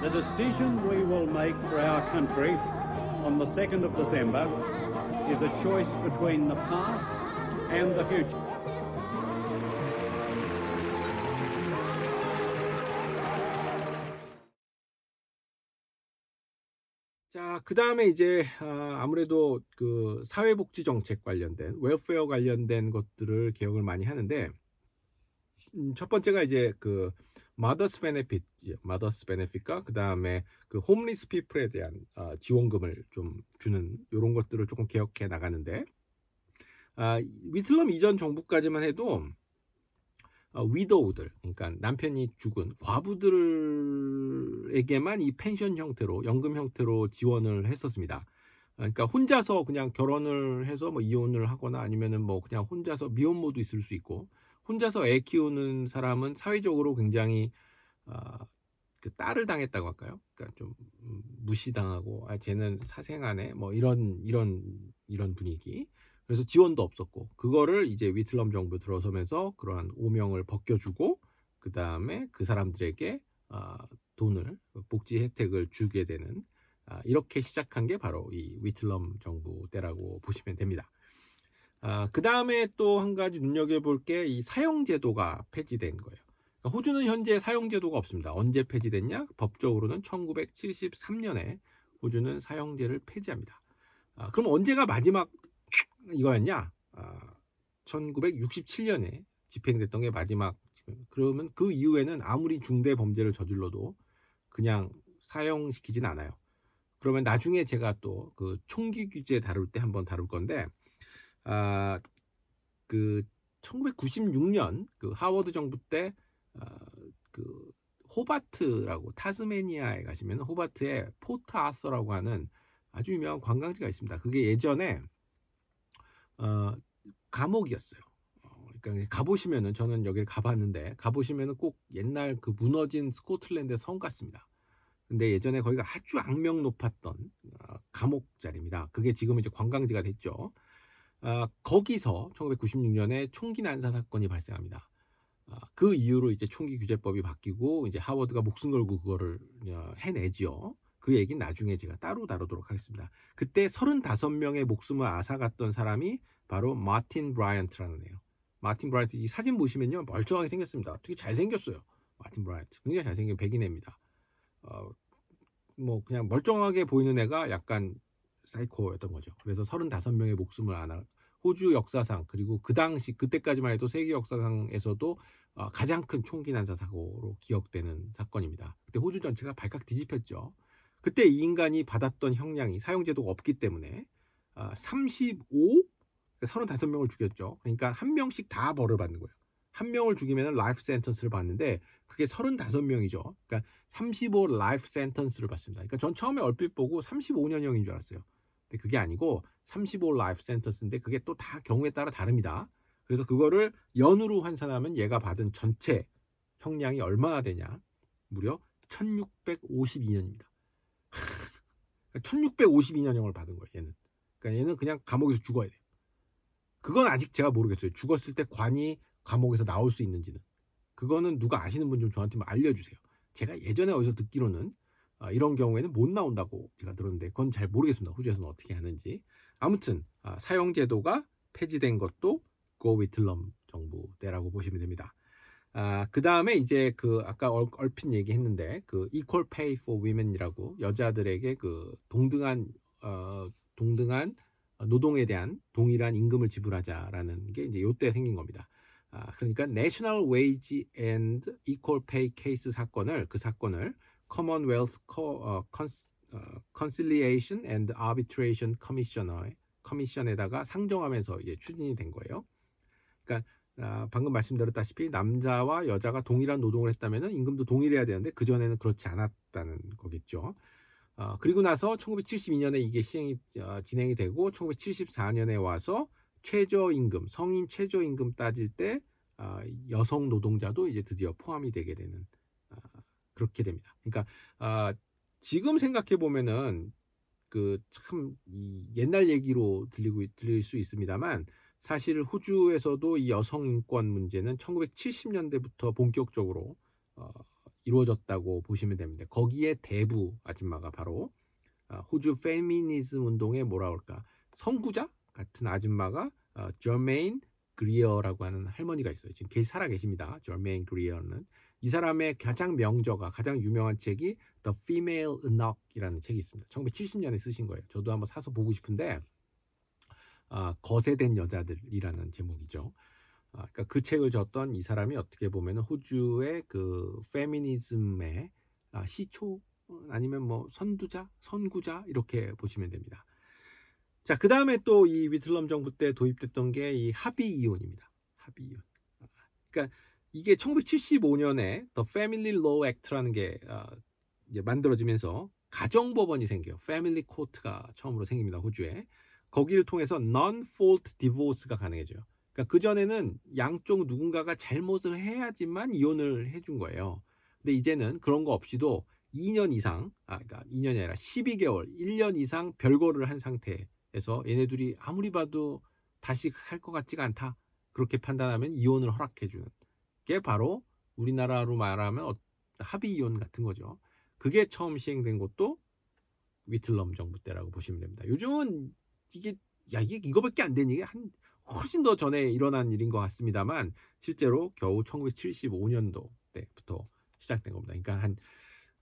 The decision we will make for our country on the 2nd of December is a choice between the past and the future. 자, 그 다음에 이제 아, 아무래도 그 사회복지 정책 관련된 웰페어 관련된 것들을 개혁을 많이 하는데 음, 첫 번째가 이제 그 Mother's Benefit, Mother's Benefit과 그 다음에 그 homeless people에 대한 아, 지원금을 좀 주는 이런 것들을 조금 개혁해 나가는데 아, 휘틀럼 이전 정부까지만 해도 어, widow들, 그러니까 남편이 죽은 과부들에게만 이 펜션 형태로, 연금 형태로 지원을 했었습니다. 그러니까 혼자서 그냥 결혼을 해서 뭐 이혼을 하거나 아니면은 뭐 그냥 혼자서 미혼모도 있을 수 있고, 혼자서 애 키우는 사람은 사회적으로 굉장히 아, 그 딸을 당했다고 할까요? 그러니까 좀 음, 무시당하고 아 쟤는 사생아네 뭐 이런 이런 이런 분위기. 그래서 지원도 없었고 그거를 이제 위틀럼 정부 들어서면서 그러한 오명을 벗겨주고 그 다음에 그 사람들에게 아, 돈을 복지 혜택을 주게 되는 아, 이렇게 시작한 게 바로 이 위틀럼 정부 때라고 보시면 됩니다. 아, 그 다음에 또 한 가지 눈여겨볼 게 이 사형제도가 폐지된 거예요. 그러니까 호주는 현재 사형제도가 없습니다. 언제 폐지됐냐? 법적으로는 1973년에 호주는 사형제를 폐지합니다. 아, 그럼 언제가 마지막 이거였냐? 아, 1967년에 집행됐던 게 마지막. 그러면 그 이후에는 아무리 중대 범죄를 저질러도 그냥 사형시키진 않아요. 그러면 나중에 제가 또 그 총기 규제 다룰 때 한번 다룰 건데, 아, 그 1996년 그 하워드 정부 때, 아, 그 호바트라고 타스메니아에 가시면 호바트에 포트 아서라고 하는 아주 유명한 관광지가 있습니다. 그게 예전에 어, 감옥이었어요. 어, 그러니까 가보시면은 저는 여기를 가봤는데 가보시면은 꼭 옛날 그 무너진 스코틀랜드 성 같습니다. 근데 예전에 거기가 아주 악명 높았던 어, 감옥 자리입니다. 그게 지금 이제 관광지가 됐죠. 어, 거기서 1996년에 총기 난사 사건이 발생합니다. 어, 그 이후로 이제 총기 규제법이 바뀌고 이제 하워드가 목숨 걸고 그거를 어, 해내지요. 그 얘기는 나중에 제가 따로 다루도록 하겠습니다. 그때 35명의 목숨을 앗아갔던 사람이 바로 마틴 브라이언트라는 애요. 마틴 브라이언트 이 사진 보시면요 멀쩡하게 생겼습니다. 되게 잘 생겼어요. 마틴 브라이언트 굉장히 잘생긴 백인 애입니다. 어, 뭐 그냥 멀쩡하게 보이는 애가 약간 사이코였던 거죠. 그래서 35명의 목숨을 안 호주 역사상 그리고 그 당시 그때까지만 해도 세계 역사상에서도 어, 가장 큰 총기 난사 사고로 기억되는 사건입니다. 그때 호주 전체가 발칵 뒤집혔죠. 그때 이 인간이 받았던 형량이 사용제도가 없기 때문에 35, 35명을 죽였죠. 그러니까 한 명씩 다 벌을 받는 거예요. 한 명을 죽이면 life sentence를 받는데 그게 35명이죠. 그러니까 35 life sentence를 받습니다. 그러니까 전 처음에 얼핏 보고 35년형인 줄 알았어요. 근데 그게 아니고 35 life sentence인데 그게 또 다 경우에 따라 다릅니다. 그래서 그거를 연으로 환산하면 얘가 받은 전체 형량이 얼마나 되냐? 무려 1652년입니다. 1652년형을 받은 거예요, 얘는. 그러니까 얘는 그냥 감옥에서 죽어야 돼요. 그건 아직 제가 모르겠어요. 죽었을 때 관이 감옥에서 나올 수 있는지는. 그거는 누가 아시는 분 좀 저한테 좀 알려주세요. 제가 예전에 어디서 듣기로는 아, 이런 경우에는 못 나온다고 제가 들었는데 그건 잘 모르겠습니다. 호주에서는 어떻게 하는지. 아무튼 아, 사형제도가 폐지된 것도 고위틀럼 정부 때라고 보시면 됩니다. 아, 그 다음에 이제 그 아까 얼, 얼핏 얘기했는데 그 equal pay for women이라고 여자들에게 그 동등한 어, 동등한 노동에 대한 동일한 임금을 지불하자라는 게 이제 요때 생긴 겁니다. 아, 그러니까 National Wage and Equal Pay Case 사건을 그 사건을 Commonwealth 어, Conciliation and Arbitration Commissioner 커미션에다가 상정하면서 이제 추진이 된 거예요. 그러니까 아, 방금 말씀드렸다시피 남자와 여자가 동일한 노동을 했다면 임금도 동일해야 되는데 그 전에는 그렇지 않았다는 거겠죠. 어, 그리고 나서 1972년에 이게 시행이 어, 진행이 되고 1974년에 와서 최저임금 성인 최저임금 따질 때 어, 여성 노동자도 이제 드디어 포함이 되게 되는 어, 그렇게 됩니다. 그러니까 어, 지금 생각해 보면은 그 참 옛날 얘기로 들리고 들릴 수 있습니다만 사실 호주에서도 이 여성 인권 문제는 1970년대부터 본격적으로 어, 이루어졌다고 보시면 됩니다. 거기에 대부 아줌마가 바로 아, 호주 페미니즘 운동의 뭐라 그럴까 선구자 같은 아줌마가 어, 저메인 그리어라고 하는 할머니가 있어요. 지금 계 살아 계십니다. 저메인 그리어는 이 사람의 가장 명저가 가장 유명한 책이 The Female Enoch이라는 책이 있습니다. 1970년에 쓰신 거예요. 저도 한번 사서 보고 싶은데 아, 거세된 여자들이라는 제목이죠. 아, 그러니까 그 책을 줬던 이 사람이 어떻게 보면 호주의 그 페미니즘의 아, 시초 아니면 뭐 선두자, 선구자 이렇게 보시면 됩니다. 자, 그 다음에 또 이 위틀럼 정부 때 도입됐던 게 이 합의 이혼입니다. 합의 이혼. 아, 그러니까 이게 1975년에 The Family Law Act라는 게 어, 만들어지면서 가정법원이 생겨요. Family Court가 처음으로 생깁니다. 호주에. 거기를 통해서 Non-Fault Divorce가 가능해져요. 그러니까 그 전에는 양쪽 누군가가 잘못을 해야지만 이혼을 해준 거예요. 근데 이제는 그런 거 없이도 2년 이상, 아, 그러니까 2년이 아니라 12개월, 1년 이상 별거를 한 상태에서 얘네들이 아무리 봐도 다시 할 것 같지가 않다. 그렇게 판단하면 이혼을 허락해주는 게 바로 우리나라로 말하면 어, 합의 이혼 같은 거죠. 그게 처음 시행된 것도 위틀럼 정부 때라고 보시면 됩니다. 요즘은 이게 야 이게 이거밖에 안 되는 게한 훨씬 더 전에 일어난 일인 것 같습니다만 실제로 겨우 1975년도 때부터 시작된 겁니다. 그러니까 한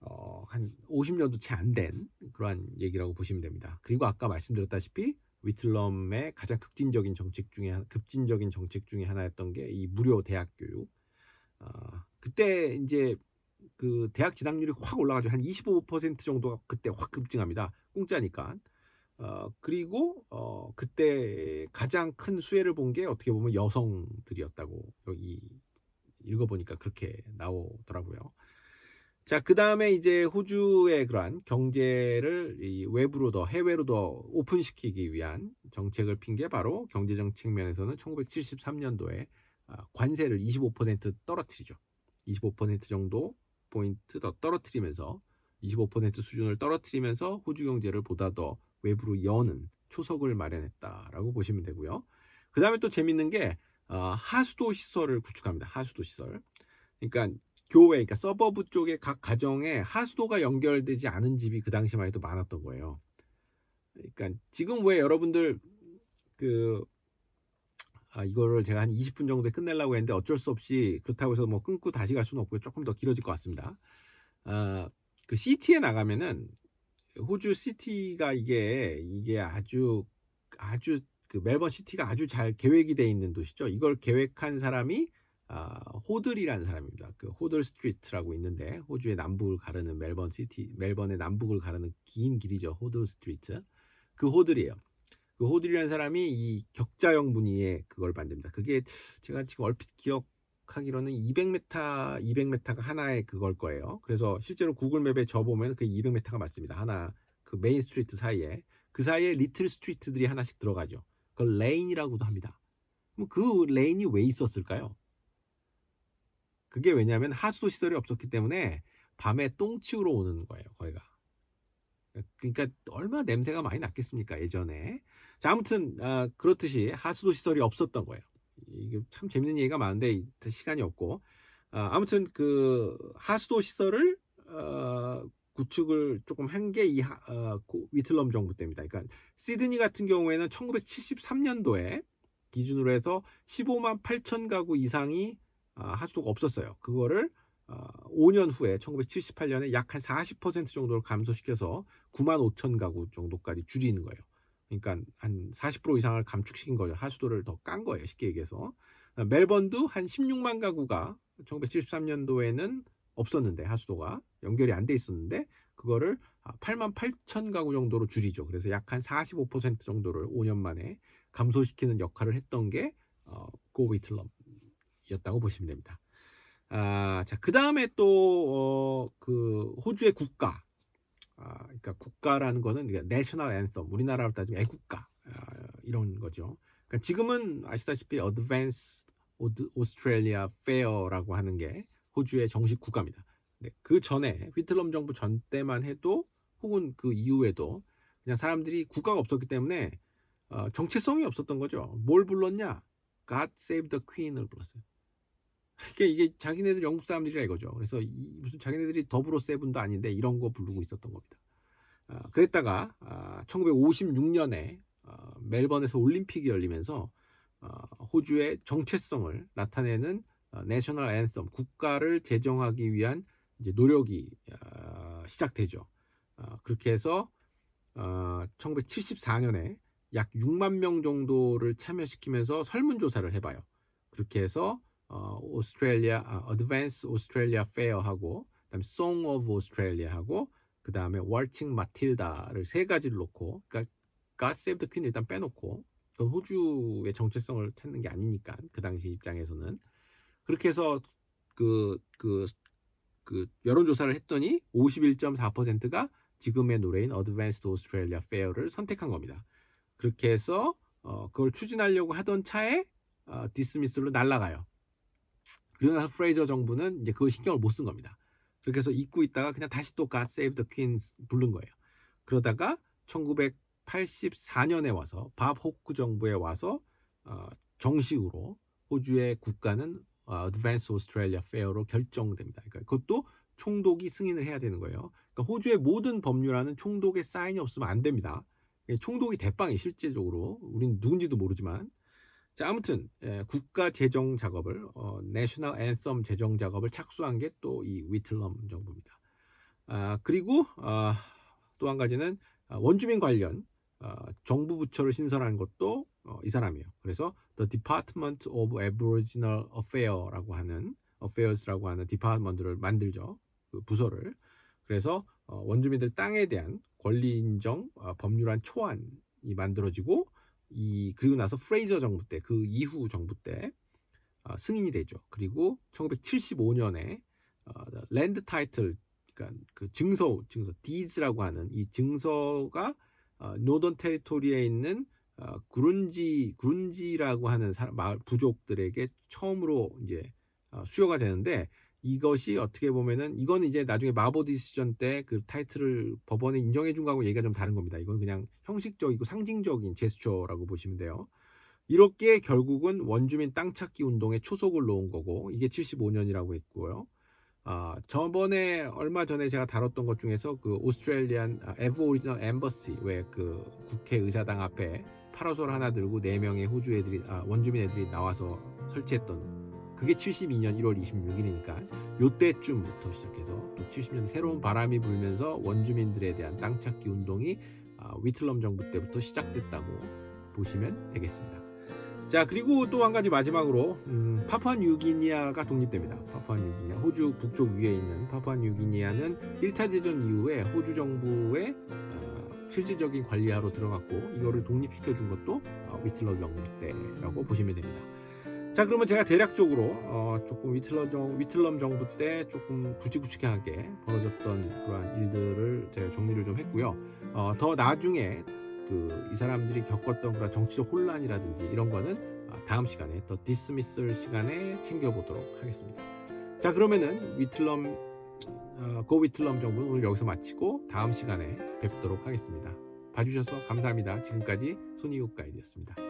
어, 한 50년도 채 안 된 그러한 얘기라고 보시면 됩니다. 그리고 아까 말씀드렸다시피 위틀럼의 가장 급진적인 정책 중에 급진적인 정책 중에 하나였던 게 이 무료 대학 교육. 어, 그때 이제 그 대학 진학률이 확 올라가죠. 한 25% 정도가 그때 확 급증합니다. 공짜니까. 어, 그리고 어, 그때 가장 큰 수혜를 본 게 어떻게 보면 여성들이었다고 여기 읽어보니까 그렇게 나오더라고요. 자, 그 다음에 이제 호주의 그러한 경제를 이 외부로 더 해외로 더 오픈시키기 위한 정책을 핀 게 바로 경제정책 면에서는 1973년도에 아, 관세를 25% 떨어뜨리죠. 25% 정도 포인트 더 떨어뜨리면서 25% 수준을 떨어뜨리면서 호주 경제를 보다 더 외부로 여는 초석을 마련했다라고 보시면 되고요. 그 다음에 또 재밌는 게 어, 하수도 시설을 구축합니다. 하수도 시설. 그러니까 교회, 그러니까 서버브 쪽에 각 가정에 하수도가 연결되지 않은 집이 그 당시만 해도 많았던 거예요. 그러니까 지금 왜 여러분들 그 아, 이거를 제가 한 20분 정도에 끝내려고 했는데 어쩔 수 없이 그렇다고 해서 뭐 끊고 다시 갈 수는 없고요. 조금 더 길어질 것 같습니다. 아, 그 city에 나가면은 호주 city가 이게 이게 아주 아주 그 멜번 city가 아주 잘 계획이 돼 있는 도시죠. 이걸 계획한 사람이 아, 호들이라는 사람입니다. 그 호들 스트리트라고 있는데 호주의 남북을 가르는 멜번 city, 멜번의 남북을 가르는 긴 길이죠. 호들 스트리트. 그 호들이에요. 그 호들이라는 사람이 이 격자형 무늬의 그걸 만듭니다. 그게 제가 지금 얼핏 기억하기로는 200m, 200m가 하나의 그걸 거예요. 그래서 실제로 구글맵에 저 보면 그 200m가 맞습니다. 하나 그 main street 사이에 그 사이에 little street들이 하나씩 들어가죠. 그걸 lane이라고도 합니다. 그 lane이 왜 있었을까요? 그게 왜냐하면 하수도 시설이 없었기 때문에 밤에 똥 치우러 오는 거예요. 거기가. 그러니까 얼마나 냄새가 많이 났겠습니까 예전에. 자 아무튼 아, 그렇듯이 하수도 시설이 없었던 거예요. 이게 참 재밌는 얘기가 많은데 시간이 없고 아, 아무튼 그 하수도 시설을 어, 구축을 조금 한 게이 어, 위틀럼 정부 때입니다. 그러니까 시드니 같은 경우에는 1973년도에 기준으로 해서 15만 8천 가구 이상이 아, 하수도가 없었어요. 그거를 5년 아, 후에 1978년에 약 한 40% 정도를 감소시켜서 9만 5천 가구 정도까지 줄이는 거예요. 그러니까 한 40% 이상을 감축시킨 거죠. 하수도를 더 깐 거예요. 쉽게 얘기해서. 멜번도 한 16만 가구가 1973년도에는 없었는데 하수도가 연결이 안 돼 있었는데 그거를 8만 8천 가구 정도로 줄이죠. 그래서 약 한 45% 정도를 5년 만에 감소시키는 역할을 했던 게 어, 고위틀럼 였다고 보시면 됩니다. 아, 자, 그 다음에 또, 어, 그, 호주의 국가. 아, 그러니까 국가라는 거는 내셔널 앤썸, 우리나라로 따지면 애국가. 아, 이런 거죠. 그러니까 지금은 아시다시피 Advanced Australia Fair라고 하는 게 호주의 정식 국가입니다. 네, 그 전에 휘틀럼 정부 전 때만 해도 혹은 그 이후에도 그냥 사람들이 국가가 없었기 때문에 어, 정체성이 없었던 거죠. 뭘 불렀냐? God Save the Queen을 불렀어요. 이게 이게 자기네들 영국 사람들이라 이거죠. 그래서 이, 무슨 자기네들이 더불어 세븐도 아닌데 이런 거 부르고 있었던 겁니다. 아, 그랬다가 아, 1956년에 어, 멜번에서 올림픽이 열리면서 어, 호주의 정체성을 나타내는 어, 내셔널 앤썸 국가를 제정하기 위한 이제 노력이 어, 시작되죠. 어, 그렇게 해서 어, 1974년에 약 6만 명 정도를 참여시키면서 설문조사를 해봐요. 그렇게 해서 어, 오스트레일리아 아, Advance Australia Fair하고 그다음에 Song of Australia하고 그다음에 Waltzing Matilda를 세 가지를 놓고 그러니까 God Save the Queen 일단 빼놓고 그건 호주의 정체성을 찾는 게 아니니까 그 당시 입장에서는 그렇게 해서 그 그, 그 여론조사를 했더니 51.4%가 지금의 노래인 Advanced Australia Fair를 선택한 겁니다. 그렇게 해서 어, 그걸 추진하려고 하던 차에 어, 디스미스로 날아가요. 그러나 프레이저 정부는 이제 그걸 신경을 못 쓴 겁니다. 그렇게 해서 잊고 있다가 그냥 다시 또 God Save the Queen 부른 거예요. 그러다가 1984년에 와서 밥 호크 정부에 와서 어, 정식으로 호주의 국가는 어, Advanced Australia Fair로 결정됩니다. 그러니까 그것도 총독이 승인을 해야 되는 거예요. 그러니까 호주의 모든 법률안은 총독의 사인이 없으면 안 됩니다. 총독이 대빵이 실제적으로 우린 누군지도 모르지만 자 아무튼 예, 국가 재정 작업을 어, 내셔널 앤썸 재정 작업을 착수한 게 또 이 위틀럼 정부입니다. 아 그리고 아, 또 한 가지는 아, 원주민 관련 어, 정부 부처를 신설한 것도 어, 이 사람이에요. 그래서 The Department of Aboriginal Affairs라고 하는 Affairs라고 하는 디파트먼트를 만들죠. 그 부서를. 그래서 어, 원주민들 땅에 대한 권리 인정 어, 법률안 초안이 만들어지고 이 그리고 나서 프레이저 정부 때 그 이후 정부 때 어, 승인이 되죠. 그리고 1975년에 어, land title 그러니까 그 증서 증서 deeds라고 하는 이 증서가 어, Northern Territory에 있는 어, 구룬지 구룬지라고 하는 사, 마을 부족들에게 처음으로 이제 어, 수여가 되는데 이것이 어떻게 보면은 이거는 이제 나중에 Mabo decision 때 그 타이틀을 법원에 인정해 준 거하고 얘기가 좀 다른 겁니다. 이건 그냥 형식적이고 상징적인 제스처라고 보시면 돼요. 이렇게 결국은 원주민 땅 찾기 운동에 초석을 놓은 거고 이게 75년이라고 했고요. 아, 저번에 얼마 전에 제가 다뤘던 것 중에서 그 Australian Aboriginal Embassy 왜 그 국회 의사당 앞에 파라솔 하나 들고 네 명의 호주 애들이 아, 원주민 애들이 나와서 설치했던 그게 72년 1월 26일이니까 요때쯤부터 시작해서 또 70년 새로운 바람이 불면서 원주민들에 대한 땅 찾기 운동이 아, 위틀럼 정부 때부터 시작됐다고 보시면 되겠습니다. 자 그리고 또 한 가지 마지막으로 음, 파푸아 뉴기니아가 독립됩니다. 파푸아 뉴기니아 호주 북쪽 위에 있는 파푸아 뉴기니아는 1차 대전 이후에 호주 정부의 어, 실질적인 관리하로 들어갔고 이거를 독립시켜 준 것도 어, 위틀럼 정부 때라고 보시면 됩니다. 자 그러면 제가 대략적으로 어, 조금 위틀럼, 정, 위틀럼 정부 때 조금 굵직굵직하게 벌어졌던 그러한 일들을 제가 정리를 좀 했고요. 어, 더 나중에 그 이 사람들이 겪었던 그런 정치적 혼란이라든지 이런 거는 어, 다음 시간에 더 디스미슬 시간에 챙겨보도록 하겠습니다. 자 그러면은 위틀럼 어, 고 위틀럼 정부는 오늘 여기서 마치고 다음 시간에 뵙도록 하겠습니다. 봐주셔서 감사합니다. 지금까지 손이욱 가이드였습니다.